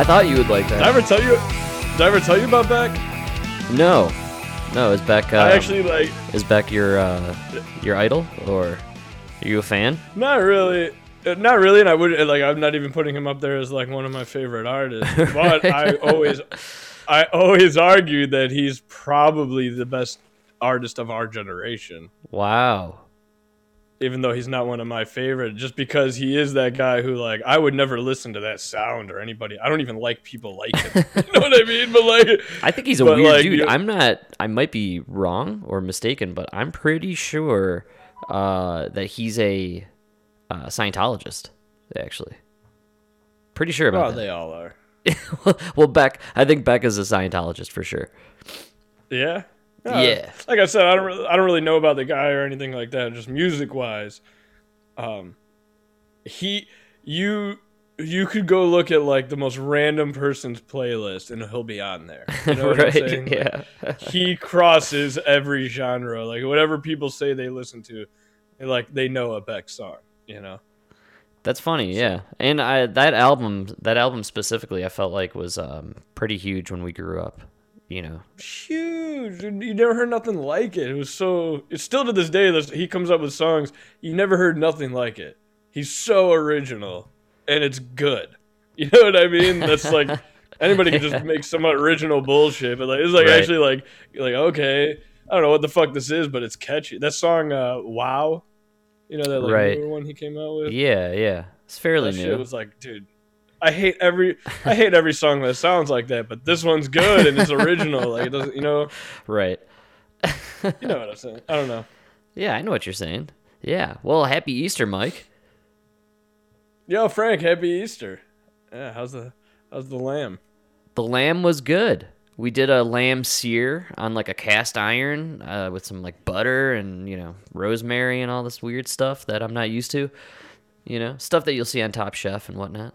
I thought you would like that. Did I ever tell you? Did I ever tell you about Beck? No, no. Is Beck? Uh, I actually like. is Beck your uh, your idol, or are you a fan? Not really. Uh, Not really, and I would like. I'm not even putting him up there as like one of my favorite artists. But I always, I always argued that he's probably the best artist of our generation. Wow. Even though he's not one of my favorite, just because he is that guy who like I would never listen to that sound or anybody. I don't even like people like him. you know what I mean? But like, I think he's a weird like, dude. you- I'm not. I might be wrong or mistaken, but I'm pretty sure uh, that he's a uh, Scientologist. Actually, pretty sure about. oh, about they all are. well, Beck. I think Beck is a Scientologist for sure. Yeah. Yeah. Like I said, I don't really, I don't really know about the guy or anything like that. Just music wise, um, he you you could go look at like the most random person's playlist and he'll be on there. You know what I'm right? saying? Like, Yeah. he crosses every genre. Like whatever people say they listen to, they like they know a Beck song. You know. That's funny, yeah. And I that album, that album specifically, I felt like was um, pretty huge when we grew up. You know, huge. You never heard nothing like it. It was so. It's still to this day. He comes up with songs you never heard nothing like it. He's so original, and it's good. You know what I mean? That's like anybody can just make some original bullshit, but like it's like Right. actually like like okay, I don't know what the fuck this is, but it's catchy. That song, uh, "Wow," you know that like Right. one he came out with. yeah, yeah. It's fairly that new. shit was like, dude. I hate every I hate every song that sounds like that, but this one's good and it's original. Like it doesn't, you know. right. You know what I'm saying? I don't know. Yeah, I know what you're saying. Yeah. Well, happy Easter, Mike. Yo, Frank, happy Easter. Yeah, how's the how's the lamb? The lamb was good. We did a lamb sear on like a cast iron uh, with some like butter and you know rosemary and all this weird stuff that I'm not used to. You know, stuff that you'll see on Top Chef and whatnot.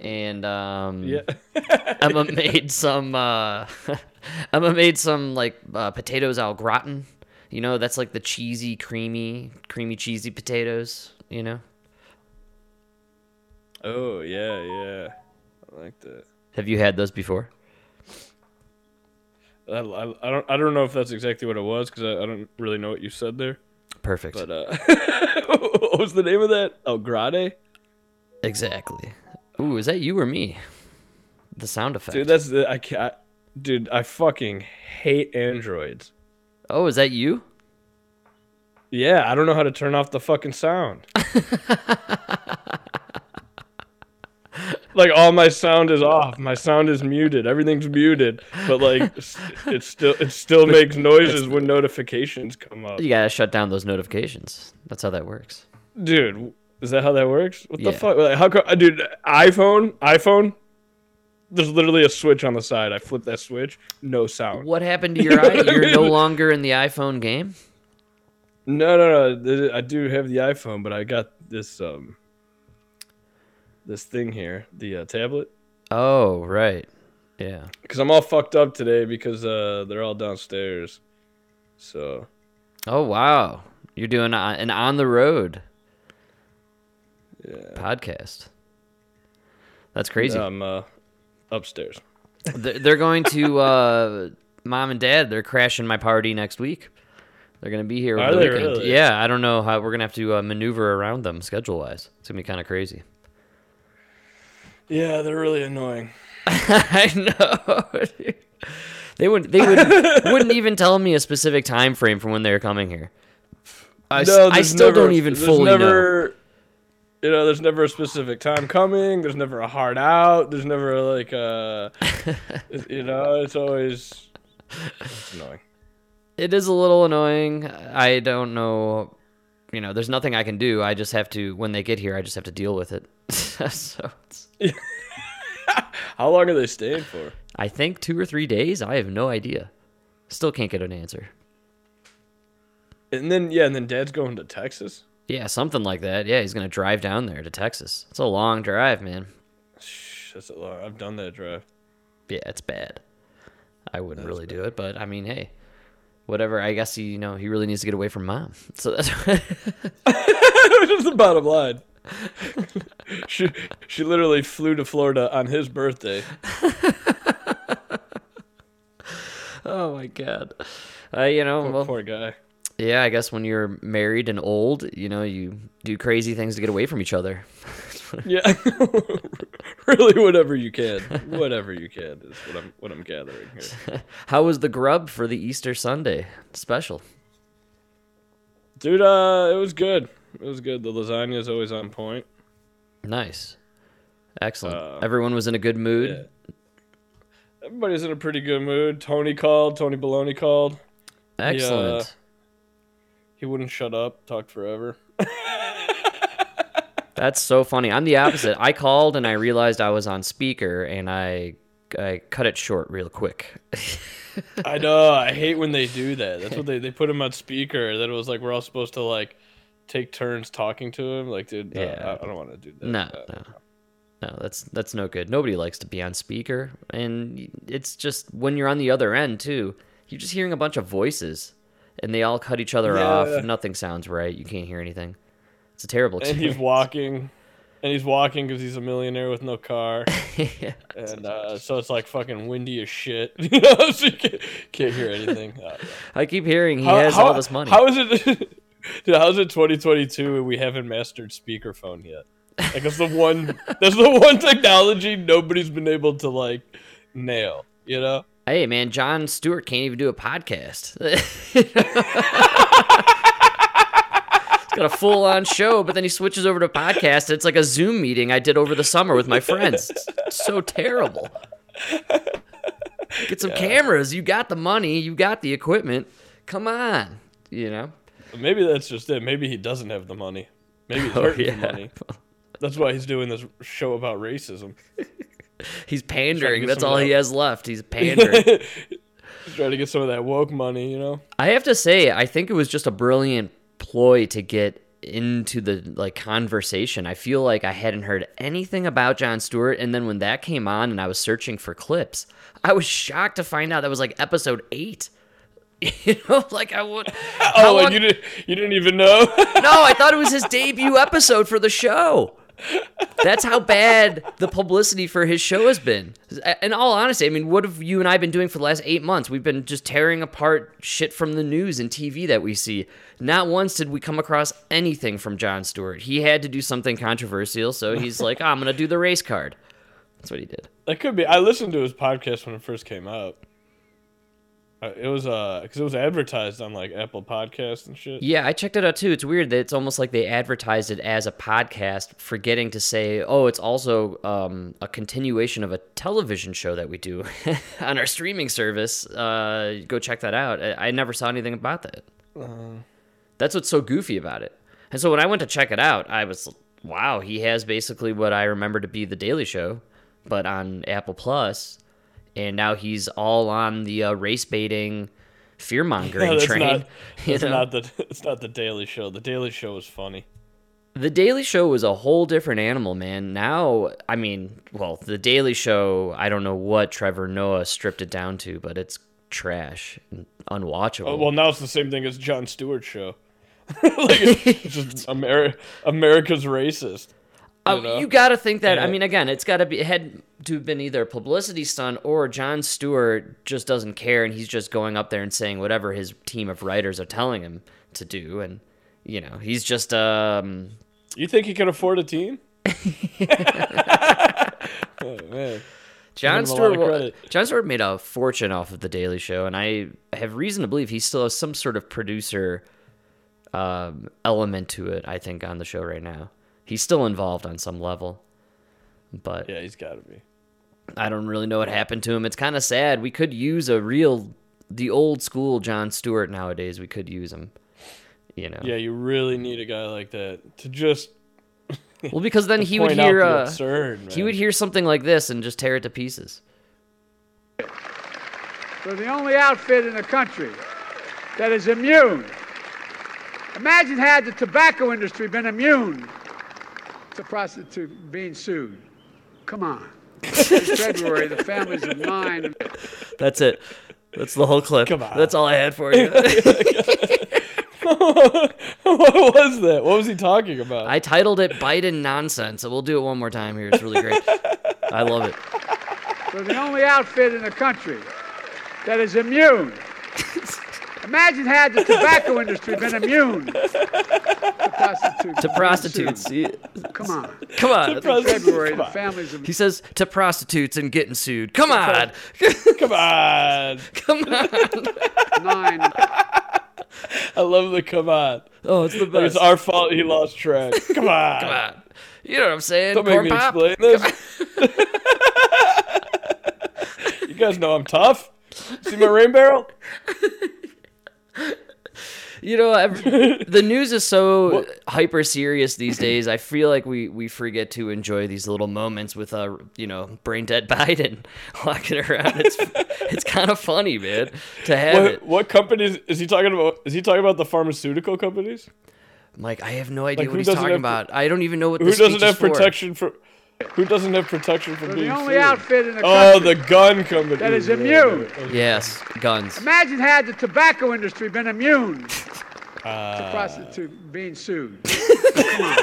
And um, Yeah. Emma made some. Uh, Emma made some like uh, potatoes au gratin. You know, that's like the cheesy, creamy, creamy, cheesy potatoes. You know, oh yeah, yeah. I like that. have you had those before? I, I, I don't I don't know if that's exactly what it was because I, I don't really know what you said there. Perfect. But uh, what was the name of that? El Grade. exactly. Ooh, is that you or me? The sound effect. Dude, that's the I can't. Dude, I fucking hate androids. oh, is that you? Yeah, I don't know how to turn off the fucking sound. like all my sound is off. My sound is muted. Everything's muted, but like it still it still makes noises when notifications come up. You gotta shut down those notifications. That's how that works. Dude, is that how that works? What the fuck? Like, how come, dude? iPhone, iPhone. There's literally a switch on the side. I flip that switch, no sound. What happened to your eye? You're no longer in the iPhone game. No, no, no. I do have the iPhone, but I got this um this thing here, the uh, tablet, Oh, right. Yeah. because I'm all fucked up today because uh they're all downstairs. So Oh wow, you're doing a- an on the road yeah, podcast. That's crazy. I'm uh upstairs. They're they're going to uh, mom and dad. They're crashing my party next week. They're gonna be here over Are the they weekend. really? Yeah, I don't know how we're gonna have to uh, maneuver around them schedule wise. It's gonna be kind of crazy. Yeah, they're really annoying. I know. dude. They would. They would. wouldn't even tell me a specific time frame for when they're coming here. I, s- No, I still never- don't even there's fully know. You know, there's never a specific time coming. There's never a hard out. There's never like a, you know, it's always it's annoying. It is a little annoying. I don't know. You know, there's nothing I can do. I just have to. When they get here, I just have to deal with it. so How long are they staying for? I think two or three days. I have no idea. Still can't get an answer. And then yeah, and then Dad's going to Texas. Yeah, something like that. Yeah, he's gonna drive down there to Texas. It's a long drive, man. Shh, That's a lot. I've done that drive. Yeah, it's bad. I wouldn't really do it, but I mean, hey, whatever. I guess he, you know, he really needs to get away from mom. So that's the bottom line. she she literally flew to Florida on his birthday. Oh my god. Uh, you know, well, Poor guy. Yeah, I guess when you're married and old, you know, you do crazy things to get away from each other. Yeah, really, whatever you can, whatever you can is what I'm what I'm gathering here. How was the grub for the Easter Sunday special? Dude, uh, it was good. It was good. The lasagna is always on point. Nice. Excellent. Uh, Everyone was in a good mood. yeah. Everybody's in a pretty good mood. Tony called. Tony Baloney called. Excellent. He wouldn't shut up. Talked forever. That's so funny. I'm the opposite. I called and I realized I was on speaker and I I cut it short real quick. I know. I hate when they do that. That's what they they put him on speaker. That it was like we're all supposed to like take turns talking to him. Like, dude, uh, Yeah. I, I don't want to do that. no, Uh, no. No, that's that's no good. Nobody likes to be on speaker and it's just when you're on the other end too. You're just hearing a bunch of voices and they all cut each other Yeah. off. Nothing sounds right. You can't hear anything. It's a terrible And he's walking, and he's walking because he's a millionaire with no car. yeah. and uh, so it's like fucking windy as shit. you know, so you can't, can't hear anything. I keep hearing he how- has how- all this money. How is it? Dude, how's it 2022 and we haven't mastered speakerphone yet? Like that's the one. that's the one technology nobody's been able to like nail. You know. Hey man, Jon Stewart can't even do a podcast. He's got a full on show, but then he switches over to podcast. It's like a Zoom meeting I did over the summer with my friends. It's so terrible. Get some cameras. You got the money. You got the equipment. Come on. You know? Maybe that's just it. Maybe he doesn't have the money. Maybe he's Oh, yeah. for money. That's why he's doing this show about racism. He's pandering. That's all he has left. He's pandering. He's trying to get some of that woke money. You know. I have to say, I think it was just a brilliant ploy to get into the like conversation. I feel like I hadn't heard anything about Jon Stewart, and then when that came on and I was searching for clips, I was shocked to find out that was like episode eight. You know, like I would. Oh, long- you didn't you didn't even know. no, I thought it was his debut episode for the show. That's how bad the publicity for his show has been. In all honesty, I mean, what have you and I been doing for the last eight months? We've been just tearing apart shit from the news and TV that we see. Not once did we come across anything from Jon Stewart. He had to do something controversial, so he's like, oh, I'm going to do the race card. That's what he did. That could be. I listened to his podcast when it first came out. Uh, it was uh, because it was advertised on like Apple Podcasts and shit. Yeah, I checked it out too. It's weird that it's almost like they advertised it as a podcast, forgetting to say, oh, it's also um, a continuation of a television show that we do on our streaming service. Uh, go check that out. I, I never saw anything about that. That's what's so goofy about it. And so when I went to check it out, I was, wow, he has basically what I remember to be The Daily Show, but on Apple Plus. And now he's all on the uh, race baiting, fear mongering that's train. not. It's know? not the. It's not the Daily Show. The Daily Show is funny. The Daily Show was a whole different animal, man. Now, I mean, well, The Daily Show, I don't know what Trevor Noah stripped it down to, but it's trash and unwatchable. Oh, well, now it's the same thing as Jon Stewart's show. like it's just Ameri- America's racist. Uh, you know? you got to think that. I mean, again, it's got to be it had to have been either a publicity stunt or Jon Stewart just doesn't care and he's just going up there and saying whatever his team of writers are telling him to do, and you know, he's just um. You think he can afford a team? oh, man. John him a lot Stewart, of wa- credit. Jon Stewart made a fortune off of the Daily Show, and I have reason to believe he still has some sort of producer um, element to it. I think on the show right now, he's still involved on some level, but Yeah, he's got to be. I don't really know what happened to him. It's kind of sad. We could use a real, the old school Jon Stewart nowadays. We could use him, you know. Yeah, you really need a guy like that to just Well, because then he would hear uh, absurd. he would hear something like this and just tear it to pieces. We're the only outfit in the country that is immune. Imagine had the tobacco industry been immune to prostitute being sued. Come on. In February, the families of nine. That's it. That's the whole clip. Come on. That's all I had for you. what was that? What was he talking about? I titled it Biden Nonsense. So we'll do it one more time here. It's really great. I love it. We're the only outfit in the country that is immune. Imagine had the tobacco industry been immune to prostitutes. To prostitutes. He- Come on. Come on. pros- February, Come the families of He says to prostitutes and getting sued. Come on. Come on. Come on. nine. I love the come on. Oh, it's the Like it's our fault he lost track. Come on. Come on. You know what I'm saying? Don't make Corn me pop? explain this. you guys know I'm tough. See my rain barrel? You know, every, the news is so hyper serious these days. I feel like we, we forget to enjoy these little moments with uh you know brain dead Biden walking around. It's it's kind of funny, man, to have What, it. what companies is he talking about? Is he talking about the pharmaceutical companies? Like I have no idea Like, what he's talking have- about. I don't even know what Who doesn't have for. protection for? Who doesn't have protection from We're being the only sued? outfit in the Oh, country. the gun company. That is Yeah, immune. yeah, yeah. Yes, guns. Imagine had the tobacco industry been immune to uh. prostitute being sued. Come on.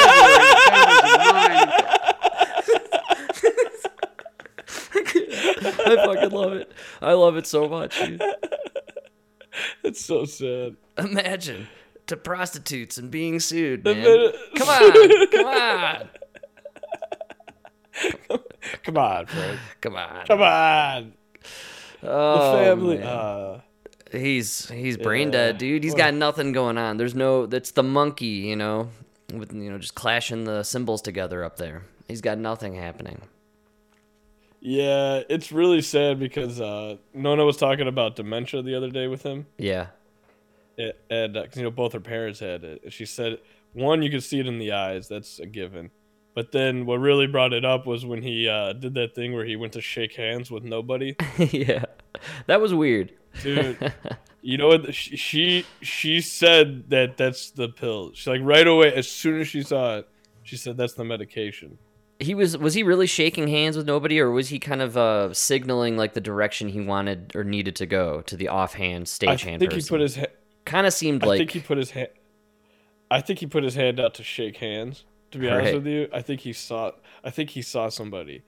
February, the families of nine. I fucking love it. I love it so much. dude. It's so sad. Imagine to prostitutes and being sued, man. minute- Come on, come on, Come on, come on. Come on. The Oh, family. man. Uh, He's he's brain Yeah. dead, dude. He's got nothing going on. There's no. That's the monkey, you know, with you know just clashing the cymbals together up there. He's got nothing happening. yeah, it's really sad because uh, Nona was talking about dementia the other day with him. Yeah. And uh 'cause you know both her parents had it. She said one, you could see it in the eyes. That's a given. But then what really brought it up was when he uh, did that thing where he went to shake hands with nobody. yeah. That was weird. Dude, you know what? She, she she said that that's the pill. She's like right away as soon as she saw it, she said that's the medication. He was was he really shaking hands with nobody, or was he kind of uh, signaling like the direction he wanted or needed to go to the offhand stagehand? I think person? he put his ha- kind of seemed I like think he put his hand. I think he put his hand out to shake hands. To be honest Right. with you, I think he saw. I think he saw somebody.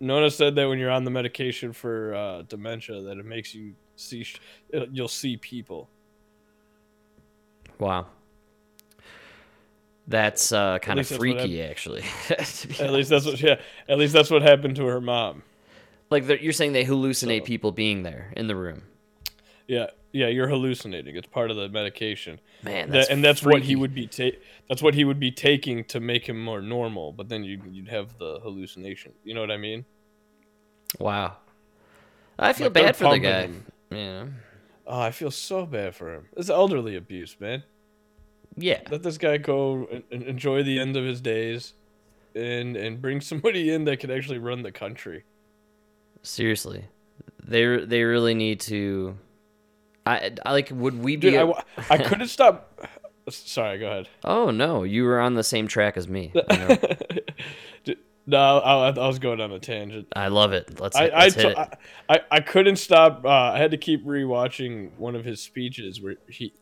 Nona said that when you're on the medication for uh, dementia, that it makes you see. sh- You'll see people. wow. That's uh, kind of least that's what freaky, actually. At least that's what. Yeah. At least that's what happened to her mom. like you're saying they hallucinate So- people being there in the room. Yeah. Yeah. You're hallucinating. It's part of the medication. Man, That- and that's what he would be. Ta- that's what he would be taking to make him more normal. But then you you'd have the hallucination. You know what I mean? Wow. I feel Like, bad for the guy. him. Yeah. Oh, I feel so bad for him. It's elderly abuse, man. Yeah. Let this guy go and, and enjoy the end of his days, and and bring somebody in that can actually run the country. Seriously. They they really need to I, I like would we be Dude, I, a- wa- I couldn't stop. Sorry, go ahead. Oh no, you were on the same track as me. I, know. Dude, No, I, I was going on a tangent. I love it. Let's, I hit, let's hit t- it. I, I I couldn't stop. Uh, I had to keep rewatching one of his speeches where he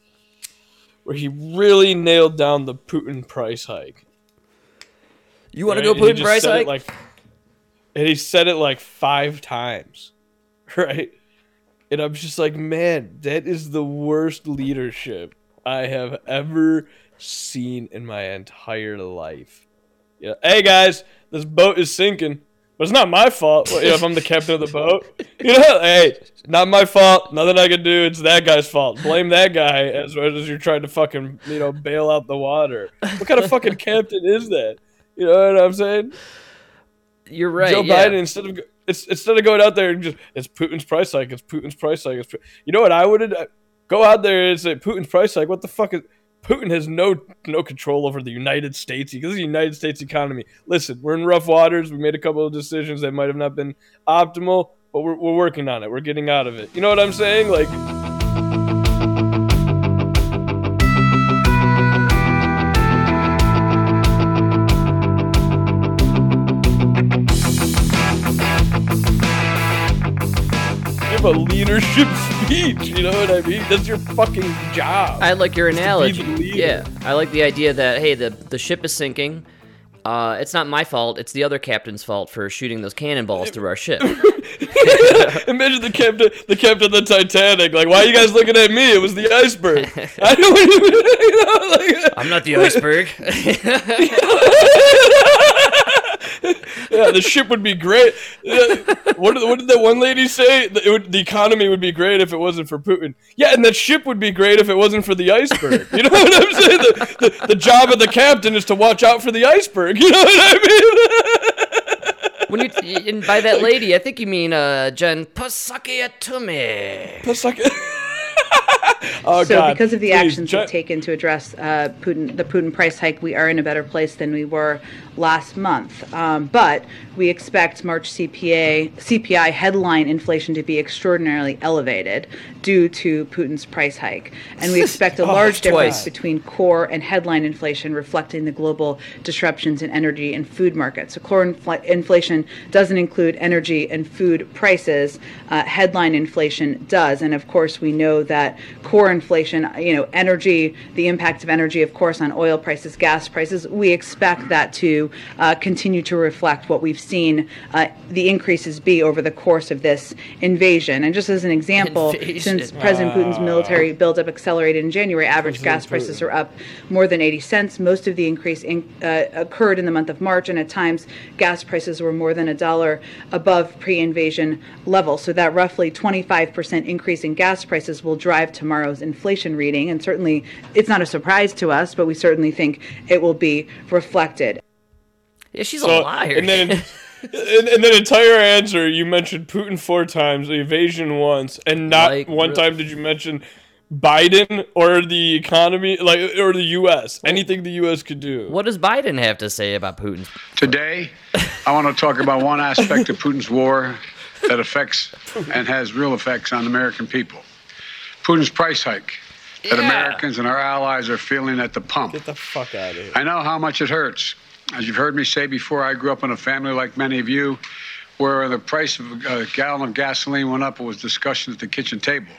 where he really nailed down the Putin price hike. you want to go And he put in just price hike? Like, and he said it like five times, right? And I'm just like, man, that is the worst leadership I have ever seen in my entire life. Yeah. Hey guys, this boat is sinking, but it's not my fault. Well, yeah, if I'm the captain of the boat, you know, hey, not my fault. Nothing I can do. It's that guy's fault. Blame that guy as much as you're trying to fucking you know bail out the water. What kind of fucking captain is that? You know what I'm saying? You're right. Joe yeah. Biden instead of it's instead of going out there and just it's Putin's price hike, it's Putin's price hike. It's, Pu-" you know what I would uh, go out there and say Putin's price hike. What the fuck is Putin has no no control over the United States. Is the United States economy. Listen, we're in rough waters. We made a couple of decisions that might have not been optimal, but we're, we're working on it. We're getting out of it. You know what I'm saying? Like, give a leadership speech. You know what I mean? That's your fucking job. I like your analogy. Yeah, I like the idea that hey, the the ship is sinking. Uh, it's not my fault. It's the other captain's fault for shooting those cannonballs through our ship. Imagine the captain, the captain of the Titanic. Like, why are you guys looking at me? It was the iceberg. I don't even, you know, like, I'm not the iceberg. yeah, the ship would be great. What did, what did that one lady say? Would, the economy would be great if it wasn't for Putin. Yeah, and that ship would be great if it wasn't for the iceberg. You know what I'm saying? The, the, the job of the captain is to watch out for the iceberg. You know what I mean? when you and by that lady, I think you mean uh, Jen Psaki Atume. That's like- oh, So, God. because of the Please, actions we've taken to address uh, Putin, the Putin price hike, we are in a better place than we were last month. Um, but we expect March CPA, CPI headline inflation to be extraordinarily elevated due to Putin's price hike, and we expect a large difference twice. between core and headline inflation, reflecting the global disruptions in energy and food markets. So, core infl- inflation doesn't include energy and food prices. Uh, headline inflation does, and of course, we know that core inflation, you know, energy, the impact of energy, of course, on oil prices, gas prices. We expect that to uh, continue to reflect what we've seen uh, the increases be over the course of this invasion. And just as an example, Invasion. Since President Putin's military buildup accelerated in January, average gas prices are up more than 80 cents. Most of the increase in, uh, occurred in the month of March, and at times gas prices were more than a dollar above pre-invasion level. So that roughly 25% increase in gas prices will drive tomorrow's inflation reading, and certainly it's not a surprise to us, but we certainly think it will be reflected. Yeah, she's So- a liar. And then, and, and then entire answer, you mentioned Putin four times, the invasion once, and not Like, one re- time did you mention Biden or the economy, like or the U.S. Anything the U.S. could do. what does Biden have to say about Putin's? Today, I want to talk about one aspect of Putin's war that affects and has real effects on American people. Putin's price hike that Yeah. Americans and our allies are feeling at the pump. Get the fuck out of here. I know how much it hurts. As you've heard me say before, I grew up in a family like many of you where the price of a gallon of gasoline went up. It was discussion at the kitchen table.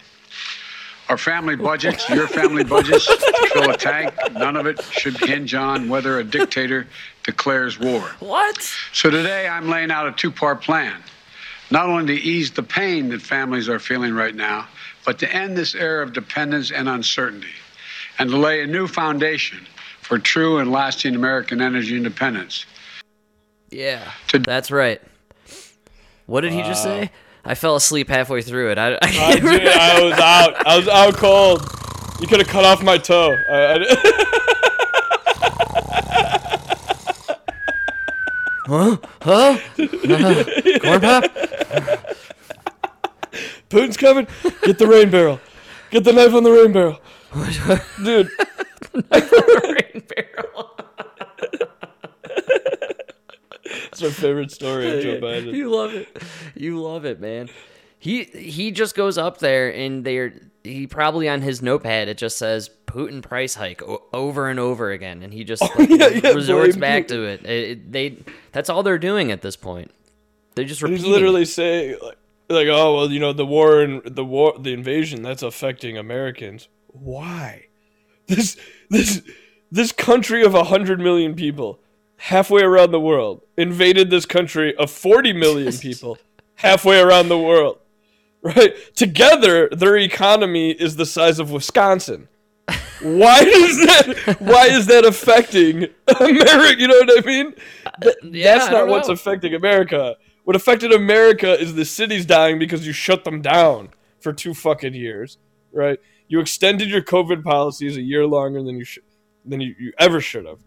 Our family budgets, your family budgets, to fill a tank, none of it should hinge on whether a dictator declares war. What? So today I'm laying out a two part plan. Not only to ease the pain that families are feeling right now, but to end this era of dependence and uncertainty and to lay a new foundation for true and lasting American energy independence. Yeah, To- that's right. What did he just say? I fell asleep halfway through it. I, I I, did- I was out. I was out cold. You could have cut off my toe. I, I, huh? Uh, corn pop? Putin's coming. Get the rain barrel. Get the knife on the rain barrel. Dude, Rain barrel. that's my favorite story of Joe Biden. You love it. You love it, man. He he just goes up there and they're he probably on his notepad it just says Putin price hike o- over and over again, and he just oh, like, Oh, yeah, yeah, resorts boy, back to it. It- it- They that's all they're doing at this point. They're just He's repeating. literally saying like, like, oh well, you know, the war and the war, the invasion that's affecting Americans. Why? This this this country of hundred million people, halfway around the world, invaded this country of forty million people, halfway around the world. Right? Together, their economy is the size of Wisconsin. Why is that? Why is that affecting America? You know what I mean? Th- uh, yeah, That's not what's know. affecting America. What affected America is the cities dying because you shut them down for two fucking years, right? You extended your COVID policies a year longer than you should, than you, you ever should have,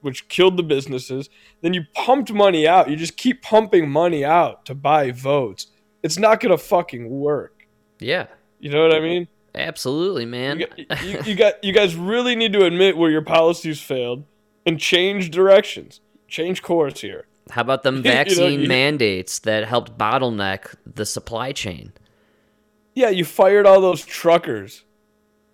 which killed the businesses. Then you pumped money out. You just keep pumping money out to buy votes. It's not gonna fucking work. yeah, You know what I mean? absolutely, man. You, got- you, you got you guys really need to admit where your policies failed and change directions, change course here. How about them You know, vaccine you- mandates that helped bottleneck the supply chain? Yeah, you fired all those truckers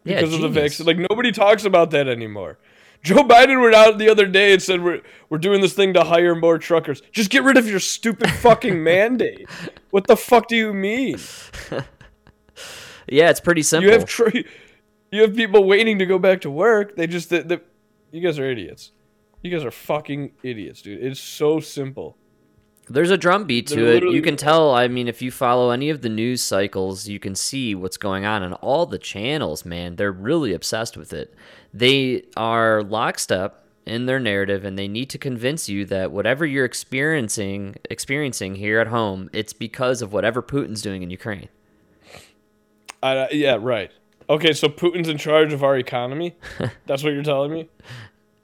Yeah, because of the vaccine. Like nobody talks about that anymore. Joe Biden went out the other day and said we're we're doing this thing to hire more truckers. Just get rid of your stupid fucking mandate. What the fuck do you mean? Yeah, it's pretty simple. You have you have people waiting to go back to work. They just the, you guys are idiots. You guys are fucking idiots, dude. It's so simple. There's a drumbeat to They're it. You can tell. I mean, if you follow any of the news cycles, you can see what's going on in all the channels. Man, they're really obsessed with it. They are lockstep in their narrative, and they need to convince you that whatever you're experiencing, experiencing here at home, it's because of whatever Putin's doing in Ukraine. I, yeah, right. Okay, so Putin's in charge of our economy. That's what you're telling me.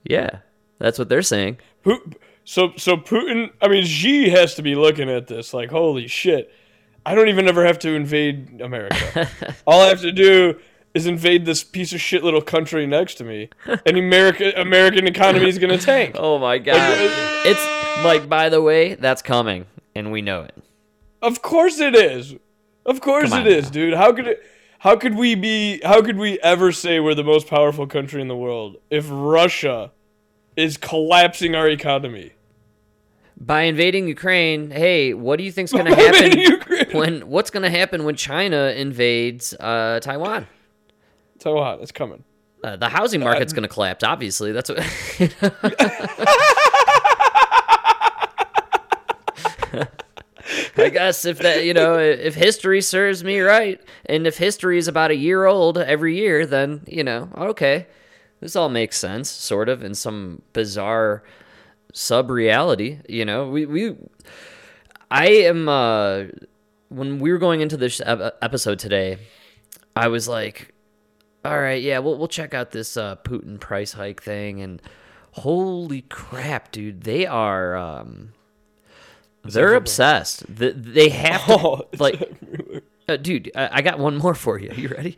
Yeah, that's what they're saying. Pu- so so Putin, I mean, Xi has to be looking at this like, holy shit! I don't even ever have to invade America. All I have to do is invade this piece of shit little country next to me, and America American economy is gonna tank. Oh my god, uh, it's like by the way, that's coming, and we know it. Of course it is. Of course it is, dude. How could it? How could we be? How could we ever say we're the most powerful country in the world if Russia is collapsing our economy? By invading Ukraine, hey, what do you think's going to happen when what's going to happen when China invades uh, Taiwan? Taiwan, it's coming. Uh, the housing market's going to collapse. Obviously, that's what. I guess if that you know if history serves me right, and if history is about a year old every year, then you know okay, this all makes sense, sort of in some bizarre sub reality. You know, we we I am uh when we were going into this episode today, I was like, all right, yeah, we'll we'll check out this uh, Putin price hike thing, and holy crap, dude, they are um, they're obsessed. They, they have to Oh, like, uh, dude, I, I got one more for you. You ready?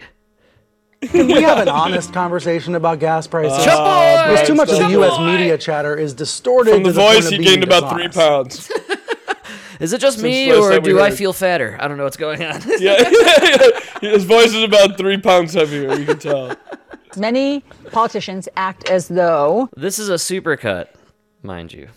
Can we have an honest conversation about gas prices? Chop on! Because too much of the U.S. media chatter is distorted. From the to the point voice, of he gained about three pounds. Is it just me, or time we do I heard. feel fatter? I don't know what's going on. yeah, his voice is about three pounds heavier. You can tell. Many politicians act as though this is a supercut, mind you.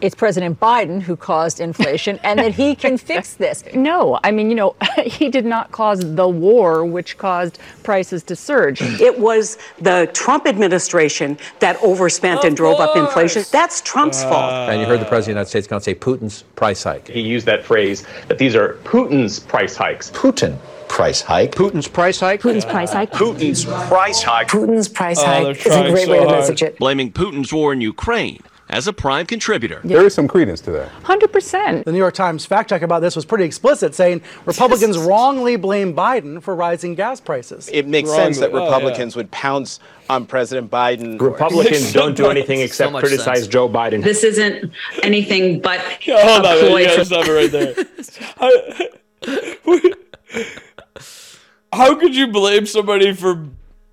It's President Biden who caused inflation and that he can fix this. No, I mean, you know, he did not cause the war which caused prices to surge. It was the Trump administration that overspent and drove up inflation. That's Trump's uh, fault. And you heard the President of the United States going to say Putin's price hike. He used that phrase that these are Putin's price hikes. Putin price hike. Putin's price hike? Putin's price hike. Putin's price hike. Putin's price Oh, they're hike is a great so way to hard. message it. blaming Putin's war in Ukraine as a prime contributor. There is some credence to that. 100%. The New York Times fact check about this was pretty explicit, saying Republicans wrongly blame Biden for rising gas prices. It makes Wrong. sense that Oh, yeah. Republicans would pounce on President Biden. Republicans don't do anything except much criticize sense. Joe Biden. This isn't anything but Yeah, hold a on, ploy you for stop it right there. How, how could you blame somebody for?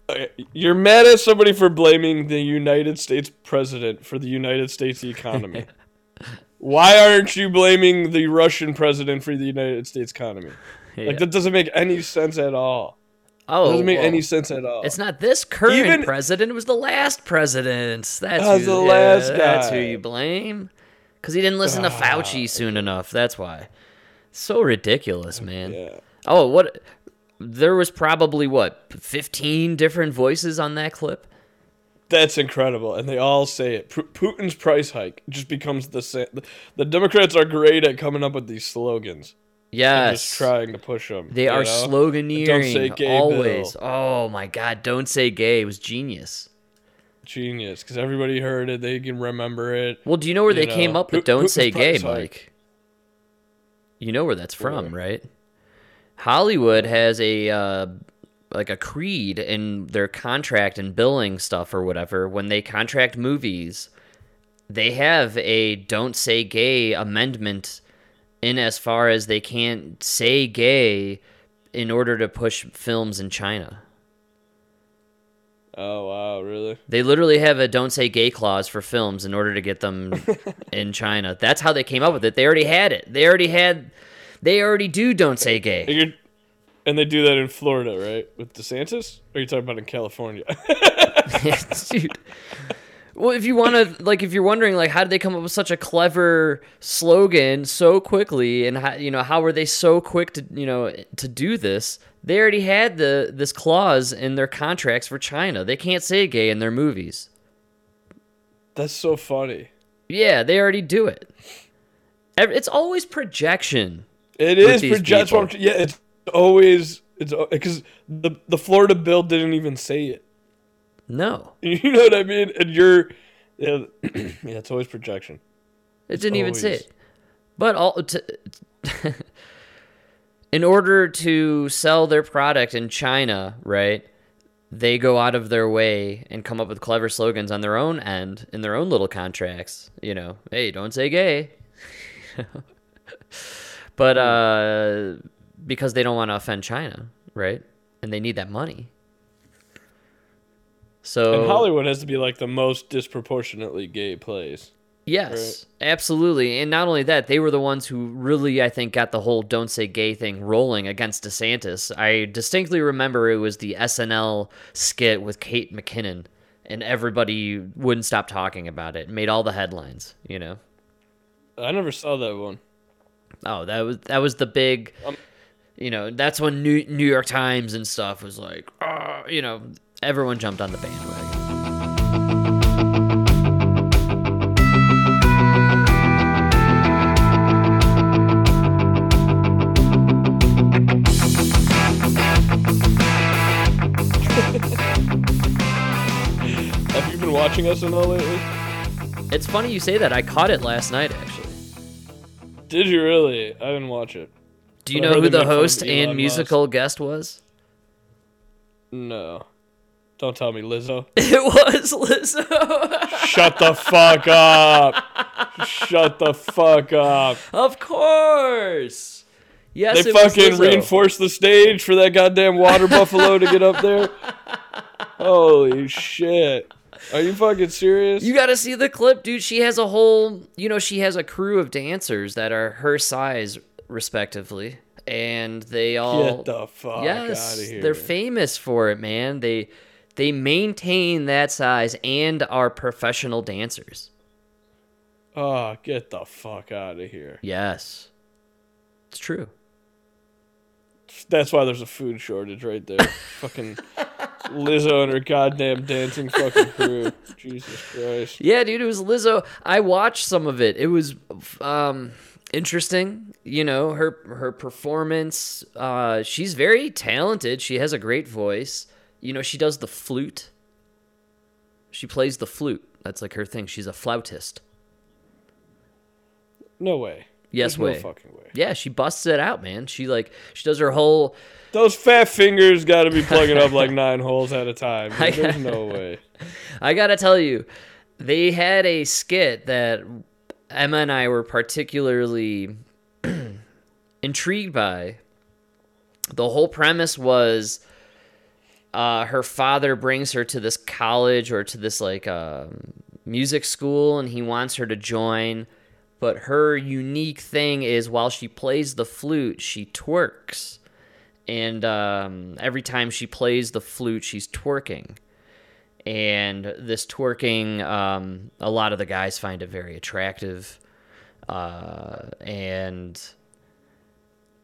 Uh, You're mad at somebody for blaming the United States president for the United States economy. Why aren't you blaming the Russian president for the United States economy? Yeah. Like that doesn't make any sense at all. Oh, doesn't make well, any sense at all. It's not this current Even- president; it was the last president. That's Ah, who, the yeah, last That's who you blame, because he didn't listen to Ah. Fauci soon enough. That's why. So ridiculous, man. Yeah. Oh, what? There was probably what fifteen different voices on that clip. That's incredible, and they all say it. Pu- Putin's price hike just becomes the same. The Democrats are great at coming up with these slogans. Yes, just trying to push them. they are sloganeering Don't say gay always. Bill. Oh my God! Don't say gay. It was genius. Genius, because everybody heard it. They can remember it. Well, do you know where You they came up with "Don't Putin's say gay,". Mike? You know where that's from, right? Hollywood has a uh, like a creed in their contract and billing stuff or whatever. When they contract movies, they have a "Don't say gay" amendment in as far as they can't say gay in order to push films in China. Oh wow, really? They literally have a don't say gay clause for films in order to get them in China. That's how they came up with it. They already had it. They already had they already do don't say And gay. you're- And they do that in Florida, right? With DeSantis? Or are you talking about in California? Dude. Well, if you want to, like, if you're wondering, like, how did they come up with such a clever slogan so quickly, and how, you know, how were they so quick to, you know, to do this? They already had the this clause in their contracts for China. They can't say gay in their movies. That's so funny. Yeah, they already do it. It's always projection. It is projection. Yeah, it's always it's because the the Florida bill didn't even say it. No, You know what I mean? And you're, yeah, yeah it's always projection. It didn't even say it. But all to, in order to sell their product in China, right? They go out of their way and come up with clever slogans on their own end in their own little contracts. You know, hey, don't say gay. but uh, because they don't want to offend China, right? And they need that money. So And Hollywood has to be like the most disproportionately gay place. Yes, absolutely. And not only that, they were the ones who really, I think, got the whole don't say gay thing rolling against DeSantis. I distinctly remember it was the SNL skit with Kate McKinnon, and everybody wouldn't stop talking about it. It made all the headlines, you know? I never saw that one. Oh, that was that was the big, you know, that's when New, New York Times and stuff was like, uh, you know, everyone jumped on the bandwagon. Have you been watching SNL lately? It's funny you say that. I caught it last night, actually. Did you really? I didn't watch it. Do you But know who the made fun of host and Musk. musical guest was? No. Don't tell me, Lizzo. It was Lizzo. Shut the fuck up. Shut the fuck up. of course. Yes, they it was fucking reinforced the stage for that goddamn water buffalo to get up there. Holy shit. Are you fucking serious? You got to see the clip, dude. She has a whole, you know, she has a crew of dancers that are her size, respectively, and they all Get the fuck yes, outta here. they're famous for it, man. They they maintain that size and are professional dancers. Oh, get the fuck out of here. Yes, it's true. That's why there's a food shortage right there. fucking Lizzo and her goddamn dancing fucking crew. Jesus Christ. Yeah, dude, it was Lizzo. I watched some of it. It was um interesting, you know, her her performance. Uh she's very talented. She has a great voice. You know, she does the flute. She plays the flute. That's like her thing. She's a flautist. No way. Yes, way. No fucking way. Yeah, she busts it out, man. She like she does her whole Those fat fingers got to be plugging up like nine holes at a time. There's no way. I gotta tell you, they had a skit that Emma and I were particularly intrigued by. The whole premise was uh, her father brings her to this college or to this like um, music school, and he wants her to join. But her unique thing is while she plays the flute, she twerks. And um, every time she plays the flute, she's twerking. And this twerking um, a lot of the guys find it very attractive. Uh, and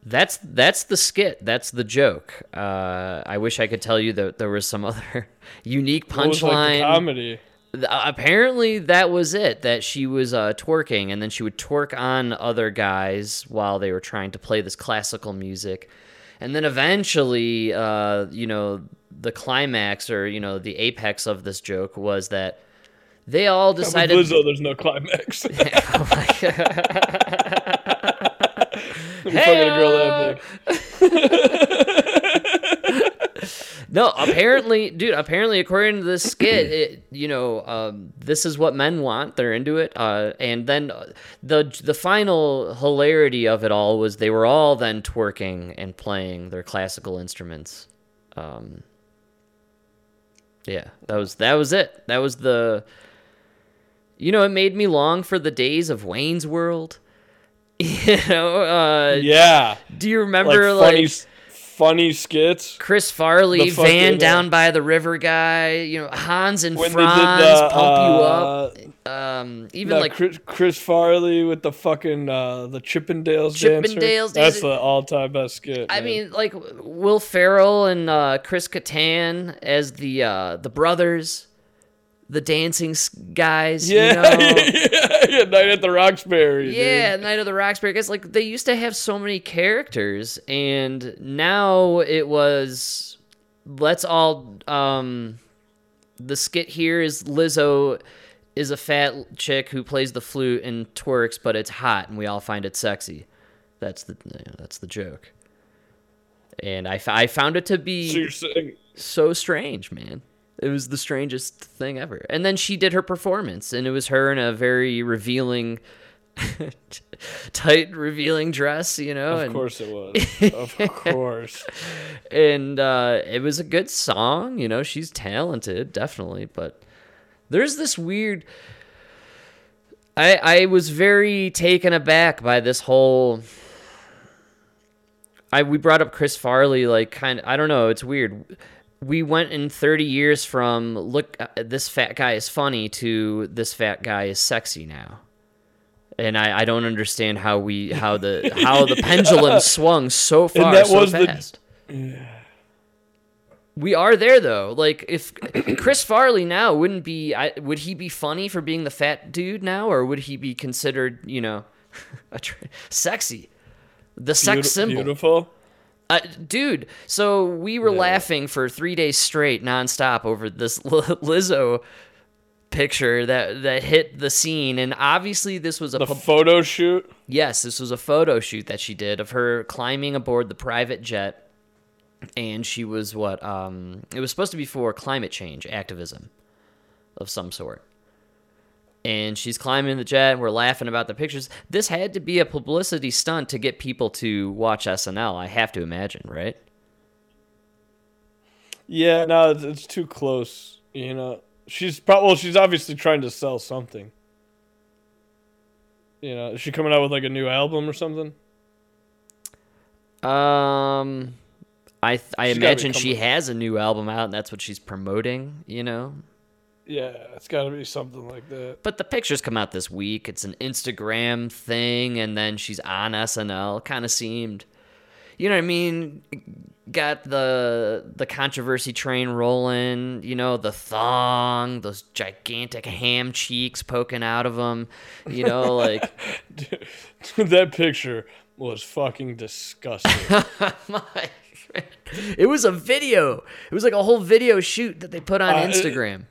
that's that's the skit. That's the joke. Uh, i wish i could tell you that there was some other unique was, like, punchline. comedy? Th- apparently that was it that she was uh, twerking and then she would twerk on other guys while they were trying to play this classical music and then eventually uh, you know the climax or you know the apex of this joke was that they all decided Lizzo, there's no climax. You fucking a girl that big. no, apparently, dude. Apparently, according to this skit, it, you know, um, this is what men want. They're into it. Uh, and then uh, the the final hilarity of it all was they were all then twerking and playing their classical instruments. Um, yeah, that was that was it. That was the. You know, it made me long for the days of Wayne's World. You know, uh, Yeah. Do you remember like funny, like s- funny skits. Chris Farley, Van uh, down by the river guy, you know, Hans and When Franz the, pump you uh, up. Um, even like Chris, Chris Farley with the fucking uh, the Chippendales, dancer. Chippendales That's the all-time best skit. I man. mean, like Will Ferrell and uh, Chris Kattan as the uh, the brothers, the dancing guys. yeah, you know? yeah, yeah, Night at the Roxbury. dude. Yeah, Night of the Roxbury guys. Like they used to have so many characters, and now it was let's all. um The skit here is Lizzo is a fat chick who plays the flute and twerks, but it's hot, and we all find it sexy. That's the that's the joke. And I, f- I found it to be So so strange, man. It was the strangest thing ever. And then she did her performance, and it was her in a very revealing, tight, revealing dress, you know. Of and, course it was. Of course. And uh, it was a good song, you know. She's talented, definitely. But there's this weird. I I was very taken aback by this whole. I we brought up Chris Farley like kind of I don't know it's weird. We went in 30 years from look uh, this fat guy is funny to this fat guy is sexy now. And I, I don't understand how we how the how the pendulum swung so far that so was the- fast. We are there though. Like if Chris Farley now wouldn't be, I, would he be funny for being the fat dude now, or would he be considered, you know, a tr- sexy, the sex symbol? Beautiful. Uh, dude, so we were laughing for three days straight, nonstop, over this Lizzo picture that that hit the scene, and obviously this was a The pub- photo shoot. Yes, this was a photo shoot that she did of her climbing aboard the private jet, and she was what? Um, it was supposed to be for climate change activism of some sort. And she's climbing the jet, and we're laughing about the pictures. This had to be a publicity stunt to get people to watch SNL. I have to imagine, right? Yeah, no, it's, it's too close. You know, she's probably well, she's obviously trying to sell something. You know, is she coming out with like a new album or something? Um, I th- I She's imagine she has a new album out, and that's what she's promoting. You know, Yeah, it's got to be something like that. But the pictures come out this week. It's an Instagram thing, and then she's on SNL. Kind of seemed, you know what I mean? Got the the controversy train rolling. You know the thong, those gigantic ham cheeks poking out of them. You know, like that picture was fucking disgusting. my. It was a video. It was like a whole video shoot that they put on Uh, it- Instagram.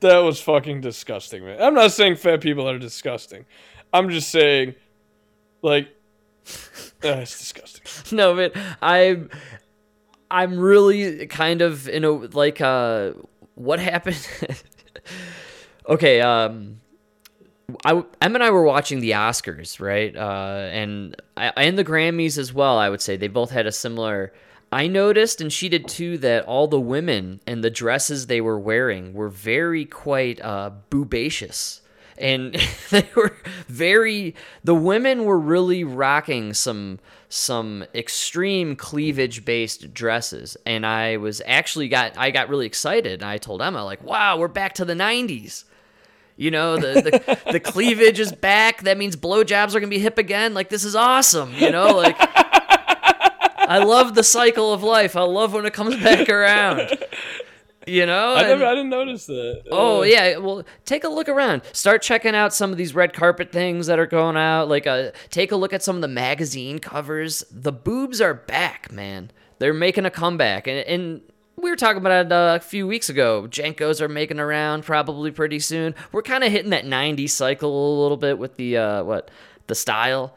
That was fucking disgusting, man. I'm not saying fat people are disgusting. I'm just saying, like, uh, it's disgusting. no, but I'm I'm really kind of in a like uh what happened Okay, um I Em and I were watching the Oscars, right? Uh and I, and the Grammys as well, I would say. They both had a similar I noticed and she did too that all the women and the dresses they were wearing were very quite uh boobacious. And they were very the women were really rocking some some extreme cleavage based dresses. And i was actually got i got really excited and i told emma like wow we're back to the 90s you know the the, the cleavage is back. That means blowjobs are gonna be hip again. Like this is awesome you know like i love the cycle of life i love when it comes back around you know I, and- I didn't notice that. Oh Uh, yeah, well, take a look around. Start checking out some of these red carpet things that are going out. Like, uh, take a look at some of the magazine covers. The boobs are back, man. They're making a comeback, and, and we were talking about it uh, a few weeks ago. JNCOs are making around probably pretty soon. We're kind of hitting that '90s cycle a little bit with the uh, what the style,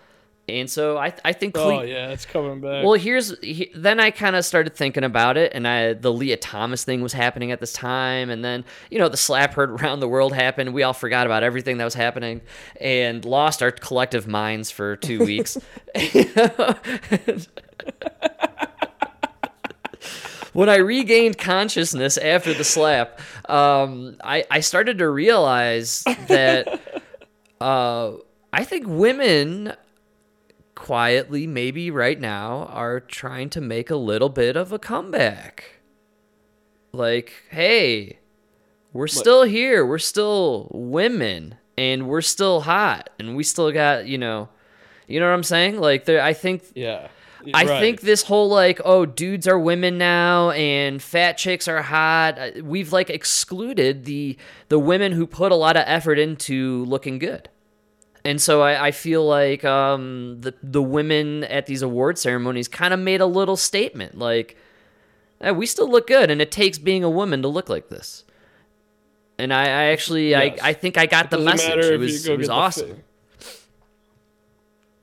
and so I I think. Oh yeah, it's coming back. well, here's he, then I kind of started thinking about it, and I the Lia Thomas thing was happening at this time, and then you know the slap heard around the world happened. We all forgot about everything that was happening, and lost our collective minds for two weeks. when I regained consciousness after the slap, um, I I started to realize that uh, I think women quietly, maybe right now, are trying to make a little bit of a comeback. Like, hey, we're still here. We're still women, and we're still hot, and we still got you know, you know what I'm saying? Like, there, I think Yeah. I Right. think this whole like, oh, dudes are women now and fat chicks are hot. We've like excluded the the women who put a lot of effort into looking good. And so I, I feel like um, the the women at these award ceremonies kind of made a little statement, like, "Eh, we still look good, and it takes being a woman to look like this. And I, I actually, Yes. I, I think I got It the message. It was, it was awesome.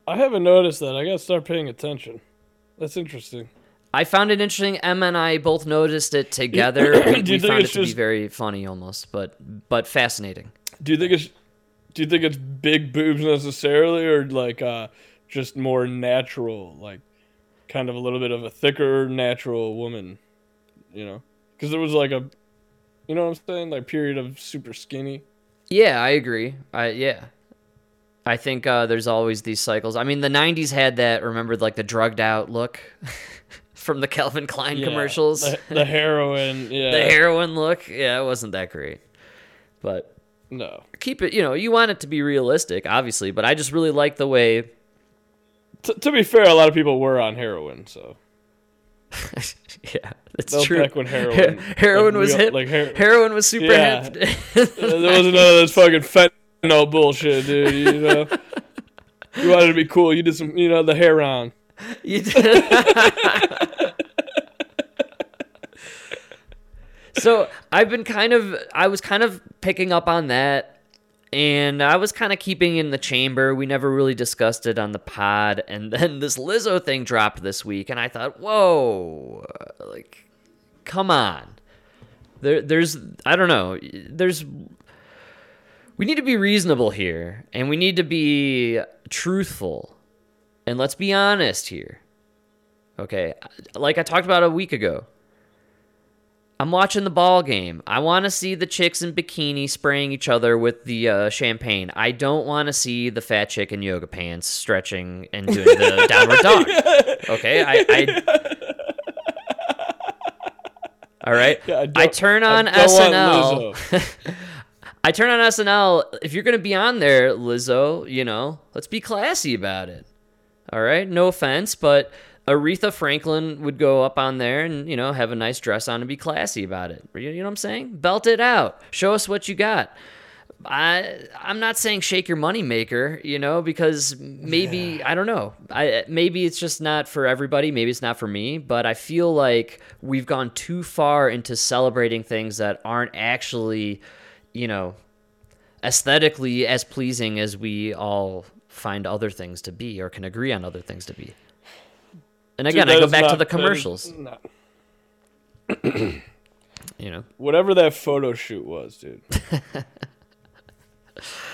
I haven't noticed that. I gotta start paying attention. That's interesting. I found it interesting. Emma and I both noticed it together. we found it to be very funny, almost, but but fascinating. Do you think it's do you think it's big boobs necessarily or like uh just more natural, like kind of a little bit of a thicker natural woman, you know? Cuz there was like a you know what I'm saying? Like period of super skinny. Yeah, I agree. I yeah, I think uh, there's always these cycles. I mean, the '90s had that. Remembered like the drugged out look from the Calvin Klein Yeah, commercials. The, the heroin, yeah. the heroin look. Yeah, it wasn't that great, but No. keep it. You know, you want it to be realistic, obviously, but I just really like the way. T- to be fair, a lot of people were on heroin, so yeah, it's That true. back when heroin- heroin like was real- hip. like her- heroin was super Yeah. hip. there wasn't none of this fucking fentanyl bullshit, dude. You know, you wanted to be cool. You did some, you know, the hair on. You did. so I've been kind of, I was kind of picking up on that, and I was kind of keeping in the chamber. We never really discussed it on the pod, and then this Lizzo thing dropped this week, and I thought, whoa, like, come on. There, there's, I don't know, there's we need to be reasonable here and we need to be truthful and let's be honest here okay like i talked about a week ago i'm watching the ball game. I want to see the chicks in bikini spraying each other with the uh, champagne. I don't want to see the fat chick in yoga pants stretching and doing the downward dog. Okay i, I all right. Yeah, I I, turn on don't snl I turn on SNL. If you're gonna be on there, Lizzo, you know, let's be classy about it. All right, no offense, but Aretha Franklin would go up on there and you know have a nice dress on and be classy about it. You know what I'm saying? Belt it out. Show us what you got. I I'm not saying shake your money maker, you know, because maybe I don't know. I maybe it's just not for everybody, maybe it's not for me, but I feel like we've gone too far into celebrating things that aren't actually, you know, aesthetically as pleasing as we all find other things to be or can agree on other things to be. And Dude, again, I go back to the that is commercials. not- you know. Whatever that photo shoot was, dude.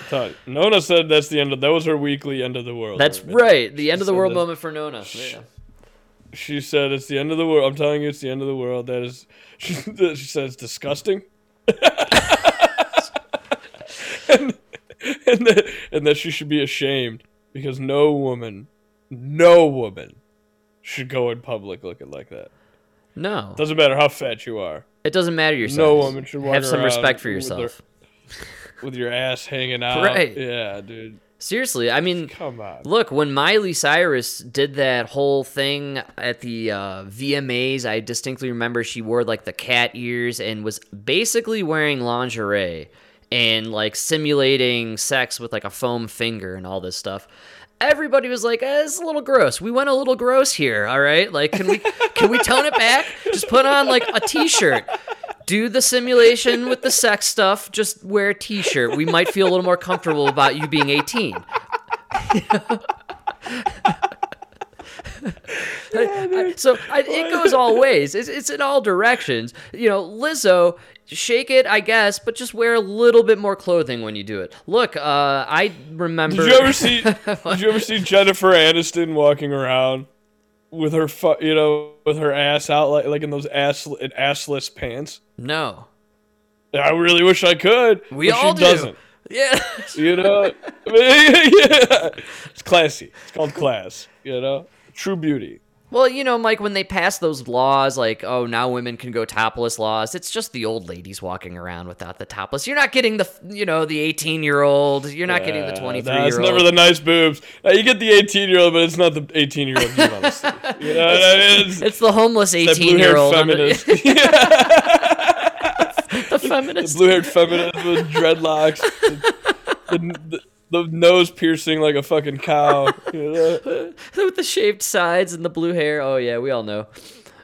You, Nona said that's the end of that was her weekly end of the world. That's moment. right. The end of the world that- moment for Nona. Yeah. She said it's the end of the world. I'm telling you, it's the end of the world. That is, she, she said it's disgusting. and, and, that, and that she should be ashamed because no woman, no woman should go in public looking like that. No. Doesn't matter how fat you are. It doesn't matter your No woman should Have some respect for with their- yourself. with your ass hanging out. Right. Yeah, dude. Seriously, I mean, Come on. Look, when Miley Cyrus did that whole thing at the uh, VMAs, I distinctly remember she wore like the cat ears and was basically wearing lingerie and like simulating sex with like a foam finger and all this stuff. Everybody was like, eh, "It's a little gross. We went a little gross here. All right, like, can we can we tone it back? Just put on like a t-shirt." Do the simulation with the sex stuff. Just wear a t-shirt. We might feel a little more comfortable about you being 18. I- so I, it goes all ways. It's, it's in all directions. You know, Lizzo, shake it, I guess, but just wear a little bit more clothing when you do it. Look, uh, I remember. Did you ever see? did you ever see Jennifer Aniston walking around with her, fu- you know, with her ass out like like in those ass in assless pants? No. I really wish I could. We all she do. doesn't. Yeah. You know, I mean, yeah. it's classy. It's called class. You know, true beauty. Well, you know, Mike, when they pass those laws, like, oh, now women can go topless laws, it's just the old ladies walking around without the topless. You're not getting the, you know, the 18 year old. You're not getting the 23 nah, year It's old. never the nice boobs. Uh, you get the 18 year old, but it's not the 18 year old you want to see. You know what I mean? It's, It's the homeless 18 year old. feminist. the feminist. the blue haired feminist with dreadlocks. The, the, the, the nose piercing like a fucking cow. You know? With the shaved sides and the blue hair. Oh, yeah, we all know.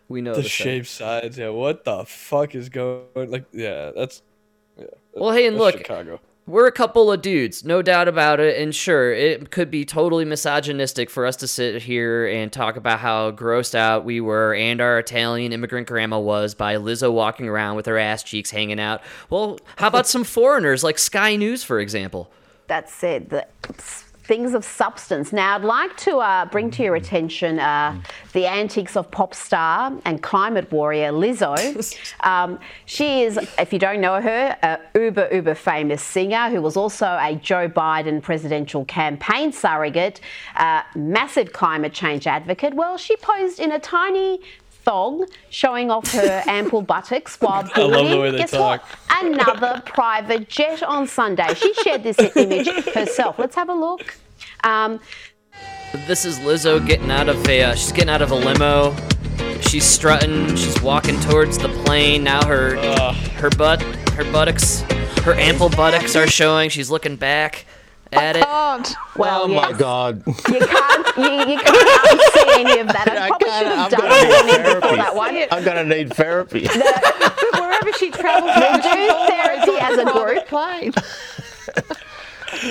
We know The stuff. shaved sides. Yeah, what the fuck is going Like, yeah, that's. Yeah, Well, hey, and look, Chicago. We're a couple of dudes, no doubt about it. And sure, it could be totally misogynistic for us to sit here and talk about how grossed out we were and our Italian immigrant grandma was by Lizzo walking around with her ass cheeks hanging out. Well, how about some foreigners like Sky News, for example? That said, the things of substance. Now, I'd like to uh, bring to your attention uh, the antics of pop star and climate warrior Lizzo. um, she is, if you don't know her, a uber, uber famous singer who was also a Joe Biden presidential campaign surrogate, uh, massive climate change advocate. Well, she posed in a tiny thong showing off her ample buttocks while I love the boarding, way they guess talk. what? Another private jet on Sunday. She shared this image herself. Let's have a look. Um, This is Lizzo getting out of a, uh, she's getting out of a limo. She's strutting. She's walking towards the plane. Now her, her butt, her buttocks, her ample buttocks are showing. She's looking back at it. Well, oh my. God. You can't, you, you can't unsee any of that. I, I probably should have I'm done gonna need warning before therapy. that one. I'm gonna need therapy. Wherever she travels, we do therapy as a group. Plane.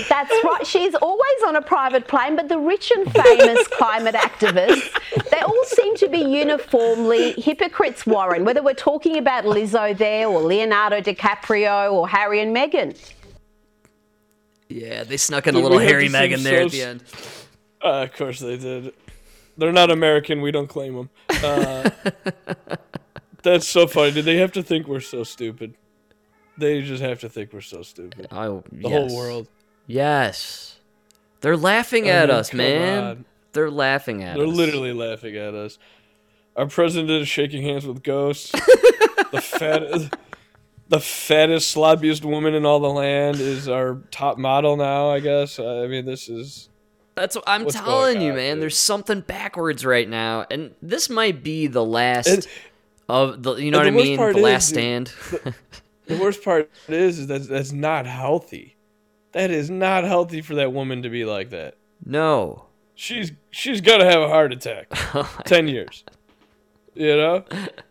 That's right. She's always on a private plane, but the rich and famous climate activists, they all seem to be uniformly hypocrites, Warren, whether we're talking about Lizzo there or Leonardo DiCaprio or Harry and Meghan. Yeah, they snuck in a little Harry Meghan there so at the end. Uh, of course they did. They're not American. We don't claim them. Uh, that's so funny. Did they have to think we're so stupid? They just have to think we're so stupid. Oh, the yes. whole world. Yes. They're laughing I at us, man. on. They're laughing at us. They're literally laughing at us. Our president is shaking hands with ghosts. the fat, the fattest, sloppiest woman in all the land is our top model now. I guess. I mean, this is. That's what I'm telling you, man. There's something backwards right now, and this might be the last And- of the. You know what I mean? The last stand. the, the worst part is, is that that's not healthy. That is not healthy for that woman to be like that. No. She's she's gonna have a heart attack. Oh Ten years. You know.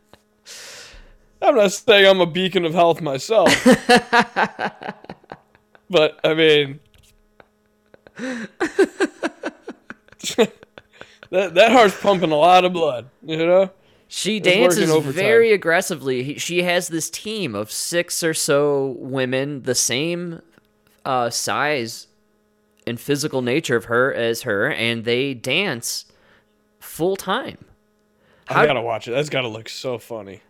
I'm not saying I'm a beacon of health myself, but I mean, that that heart's pumping a lot of blood. You know. She dances very aggressively. She has this team of six or so women, the same uh, size and physical nature of her as her, and they dance full time. I gotta watch it. That's gotta look so funny.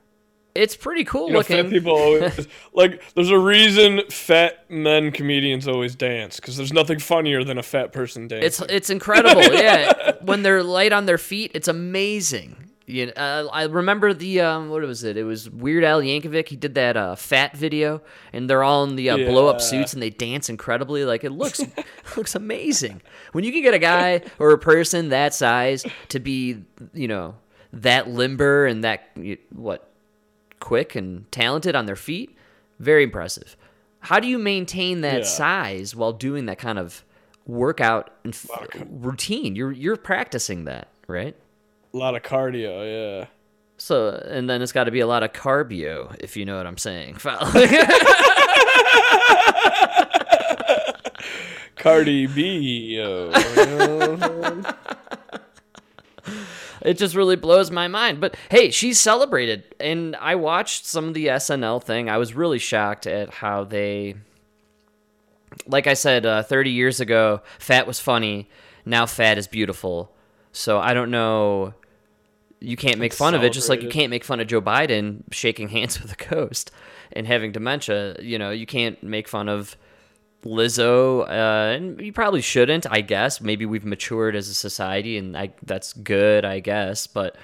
It's pretty cool You know, looking. fat people always like. There's a reason fat men comedians always dance because there's nothing funnier than a fat person dancing. It's it's incredible. yeah, when they're light on their feet, it's amazing. You know, uh, I remember the um, what was it? It was Weird Al Yankovic. He did that uh, fat video, and they're all in the uh, blow up suits and they dance incredibly. Like it looks looks amazing. When you can get a guy or a person that size to be, you know, that limber and that what quick and talented on their feet, very impressive. How do you maintain that Yeah. size while doing that kind of workout and f- routine? You're you're practicing that, right? a lot of cardio. Yeah. So, and then it's got to be a lot of carbio, if you know what I'm saying. Cardi B. It just really blows my mind. But hey, she's celebrated, and I watched some of the SNL thing. I was really shocked at how they, like I said, uh, 30 years ago, fat was funny. Now fat is beautiful. So I don't know. You can't make fun of it, just like you can't make fun of Joe Biden shaking hands with a ghost and having dementia. You know, you can't make fun of Lizzo, uh, and you probably shouldn't, I guess. Maybe we've matured as a society, and I, that's good, I guess. But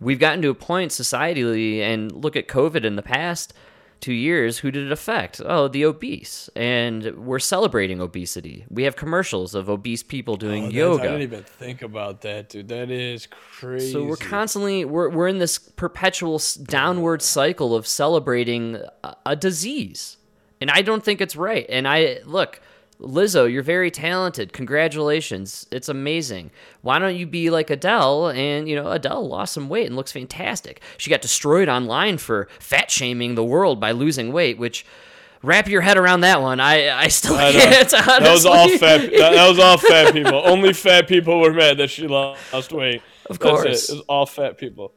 we've gotten to a point societally, and look at COVID in the past two years. Who did it affect? Oh, the obese, and we're celebrating obesity. We have commercials of obese people doing Oh, yoga. I didn't even think about that, dude. That is crazy. So we're constantly we're we're in this perpetual downward cycle of celebrating a, a disease, and I don't think it's right. And I look, Lizzo, you're very talented. Congratulations, it's amazing. Why don't you be like Adele? And you know, Adele lost some weight and looks fantastic. She got destroyed online for fat shaming the world by losing weight, which. Wrap your head around that one. I I still I can't. That was all fat. That, that was all fat people. Only fat people were mad that she lost weight. Of course. it. It was all fat people.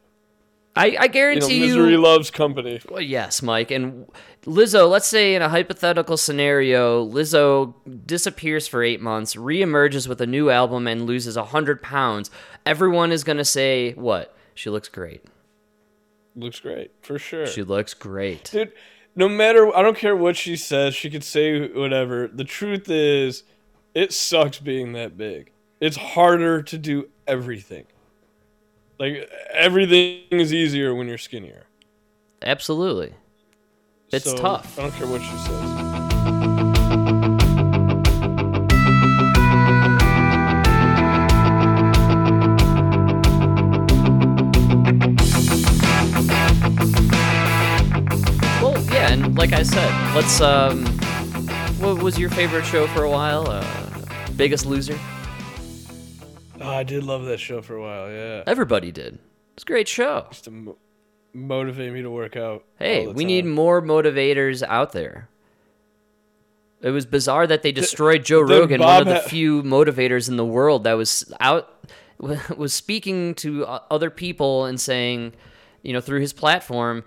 I, I You know, guarantee misery loves company. Well, yes, Mike. And Lizzo, let's say in a hypothetical scenario, Lizzo disappears for eight months, reemerges with a new album, and loses 100 pounds. Everyone is going to say, what? She looks great. Looks great for sure. She looks great. Dude, no matter I don't care what she says, she could say whatever. The truth is, it sucks being that big. It's harder to do everything. Like everything is easier when you're skinnier. Absolutely. It's So, tough. I don't care what she says. Well, yeah, and like I said, let's. um What was your favorite show for a while? Uh, Biggest Loser? Oh, I did love that show for a while. Yeah, Everybody did. It's a great show. Just to mo- motivate me to work out. Hey, we time. need more motivators out there. It was bizarre that they destroyed Joe Rogan, one of the ha- few motivators in the world that was out was speaking to other people and saying, you know, through his platform,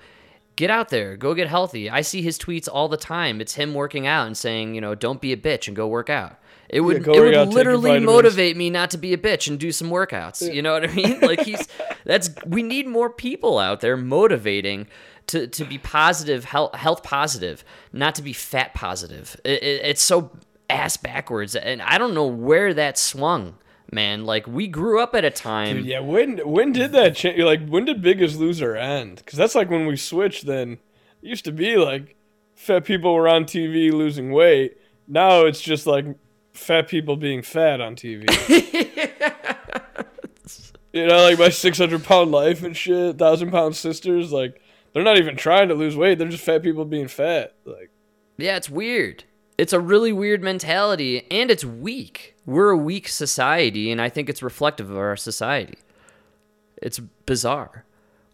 get out there, go get healthy. I see his tweets all the time. It's him working out and saying, you know, don't be a bitch and go work out. It would go it would out, take your literally motivate me not to be a bitch and do some workouts. You know what I mean? Like he's that's we need more people out there motivating to, to be positive, health, health positive, not to be fat positive. It, it, it's so ass backwards, and I don't know where that swung, man. Like we grew up at a time. Dude, yeah, when when did that change? Like, when did Biggest Loser end? Because that's like when we switched. Then it used to be like fat people were on TV losing weight. Now it's just like fat people being fat on TV. you know, like my six hundred pound life and shit, thousand pound sisters. Like they're not even trying to lose weight. They're just fat people being fat. Like Yeah, it's weird. It's a really weird mentality, and it's weak. We're a weak society, and I think it's reflective of our society. It's bizarre.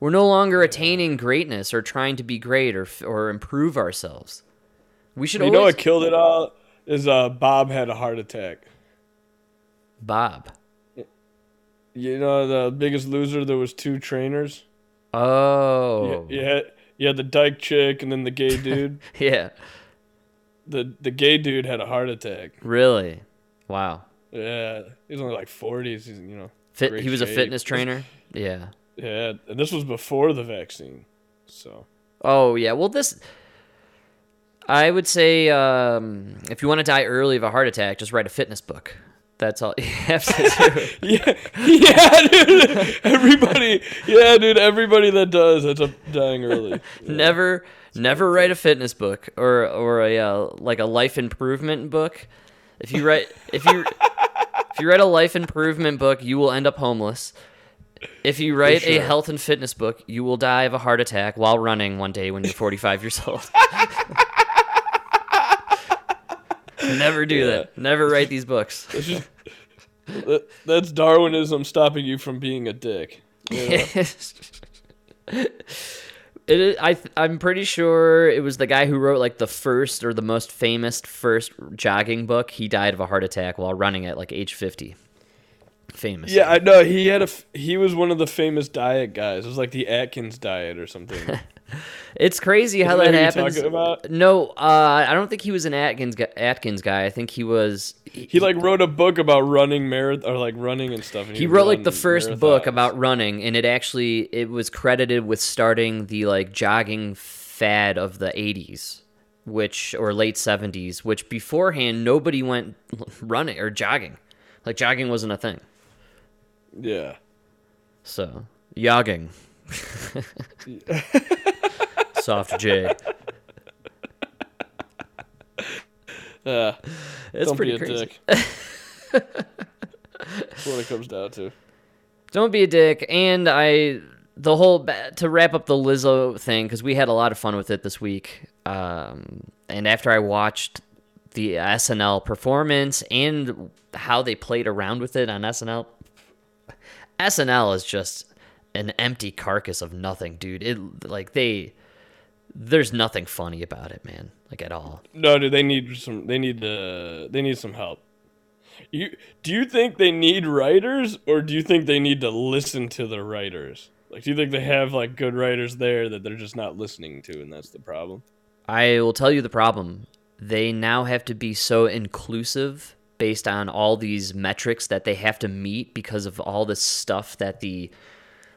We're no longer attaining greatness or trying to be great or or improve ourselves. We should you know always what killed it all is uh Bob had a heart attack. Bob. You know the Biggest Loser. There was two trainers. Oh. You, you had you had the dyke chick and then the gay dude. yeah. The the gay dude had a heart attack. Really? Wow. Yeah, he's only like forties. He's you know. Fit, he was a fitness trainer. Yeah. Yeah, and this was before the vaccine. So Oh yeah. Well, this. I would say um, if you want to die early of a heart attack, just write a fitness book. That's all you have to do. yeah, yeah, dude. Everybody, yeah, dude. Everybody that does ends up dying early. never, never write a fitness book or or a uh, like a life improvement book. If you write if you if you write a life improvement book, you will end up homeless. If you write a health and fitness book, you will die of a heart attack while running one day when you're 45 years old. Never do that. Never write these books. It's just that, that's Darwinism stopping you from being a dick. you know? It is, I I'm pretty sure it was the guy who wrote like the first or the most famous first jogging book. He died of a heart attack while running at like age 50. Famous. Yeah, I know. He had a. He was one of the famous diet guys. It was like the Atkins diet or something. It's crazy how that happens. about? No, uh, I don't think he was an Atkins gu- Atkins guy. I think he was. he like wrote a book about running marathon or like running and stuff. And He would wrote like the first book about running, and it actually it was credited with starting the like jogging fad of the '80s. which or late 70s, which beforehand nobody went running or jogging. Like jogging wasn't a thing. Yeah. So, jogging. Soft J. Yeah. It's Don't pretty be a crazy. dick. That's what it comes down to. Don't be a dick. And I, the whole, to wrap up the Lizzo thing, because we had a lot of fun with it this week. Um, and after I watched the SNL performance and how they played around with it on SNL, SNL is just an empty carcass of nothing, dude. It, like, they, there's nothing funny about it, man. Like, at all. No, dude, they need some. They need uh, They need some help. You do you think they need writers, or do you think they need to listen to the writers? Like, do you think they have like good writers there that they're just not listening to, and that's the problem? I will tell you the problem. They now have to be so inclusive based on all these metrics that they have to meet because of all this stuff that the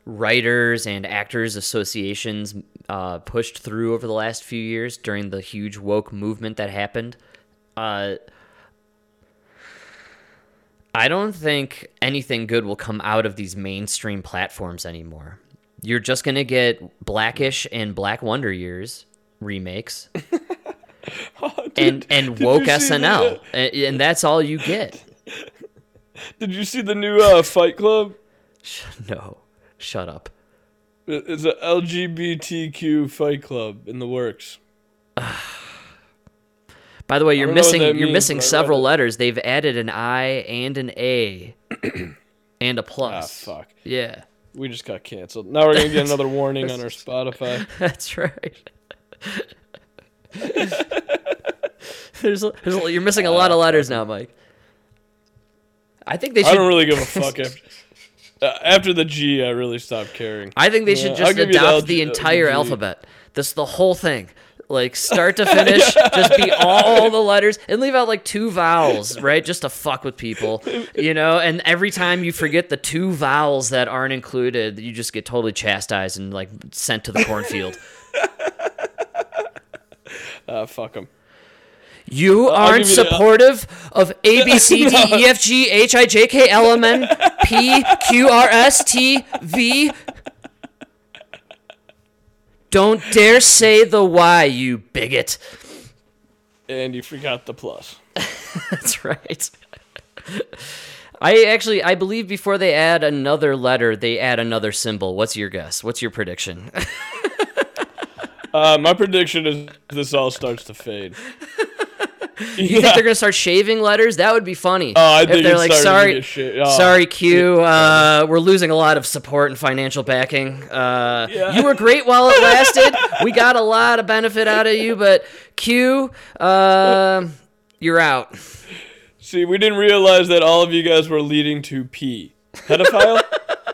writers and actors associations uh, pushed through over the last few years during the huge woke movement that happened. Uh, I don't think anything good will come out of these mainstream platforms anymore. You're just gonna get Blackish and Black Wonder Years remakes, and and woke SNL, and, and that's all you get. Did you see the new uh, Fight Club? No, shut up. It's a LGBTQ Fight Club in the works. By the way, you're don't know what missing you're means, missing but I read several letters. They've added an I and an A and a plus. Ah, fuck. Yeah, We just got canceled. Now we're gonna get another warning on our Spotify. that's right. there's, a- there's you're missing a lot of letters now, Mike. I think they should. I don't really give a fuck after, uh, after the G. I really stopped caring. I think they should Yeah, just adopt LG the entire alphabet. This the whole thing. Like start to finish, just be all the letters and leave out like two vowels, right? Just to fuck with people, you know. And every time you forget the two vowels that aren't included, you just get totally chastised and like sent to the cornfield. Uh, fuck them. You aren't you the- supportive of A B C D E F G H I J K L M N P Q R S T V. Don't dare say the Y, you bigot. And you forgot the plus. That's right. I actually I believe before they add another letter, they add another symbol. What's your guess? What's your prediction? Uh, my prediction is this all starts to fade. You think they're gonna start shaving letters? That would be funny. Oh, I if think they're like, sorry, oh, sorry, Q, uh, we're losing a lot of support and financial backing. Uh, You were great while it lasted. we got a lot of benefit out of you, but Q, uh, you're out. See, we didn't realize that all of you guys were leading to P. Pedophile?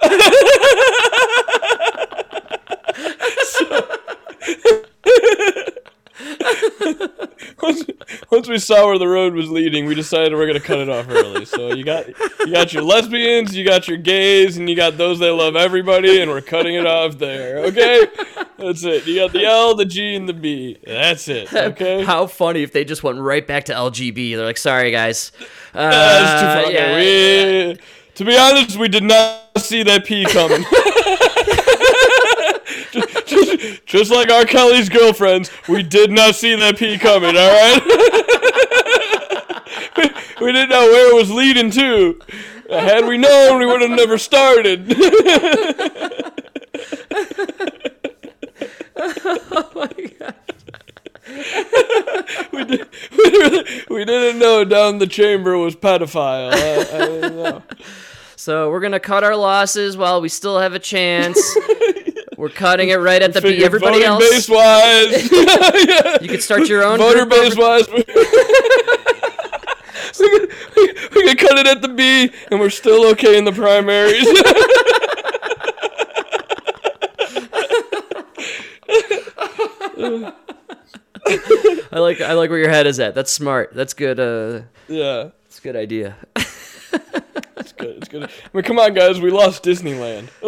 once, once we saw where the road was leading, we decided we're gonna cut it off early. So you got you got your lesbians, you got your gays, and you got those that love everybody, and we're cutting it off there. Okay, that's it. You got the L, the G, and the B. That's it. Okay. How funny if they just went right back to LGB. They're like, sorry, guys. Uh, That's too fucking yeah, we- To be honest, we did not see that P coming. just, like R. Kelly's girlfriends, we did not see that P coming, alright? we, we didn't know where it was leading to. Had we known, we would have never started. oh my god. we, did, we, really, we didn't know down the chamber was pedophile. I, I. So we're gonna cut our losses while we still have a chance. We're cutting it right at the B. Everybody voting else, base wise, you could start your own voter base wise. we can cut it at the B, and we're still okay in the primaries. I like I like where your head is at. That's smart. That's good. Uh, yeah, it's a good idea. Good. I mean, come on, guys, we lost Disneyland.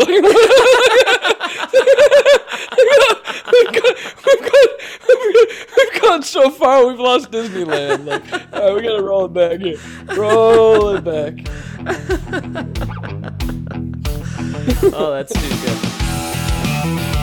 we've gone so far, we've lost Disneyland. Like, all right, we gotta roll it back here. Roll it back. oh, that's too good.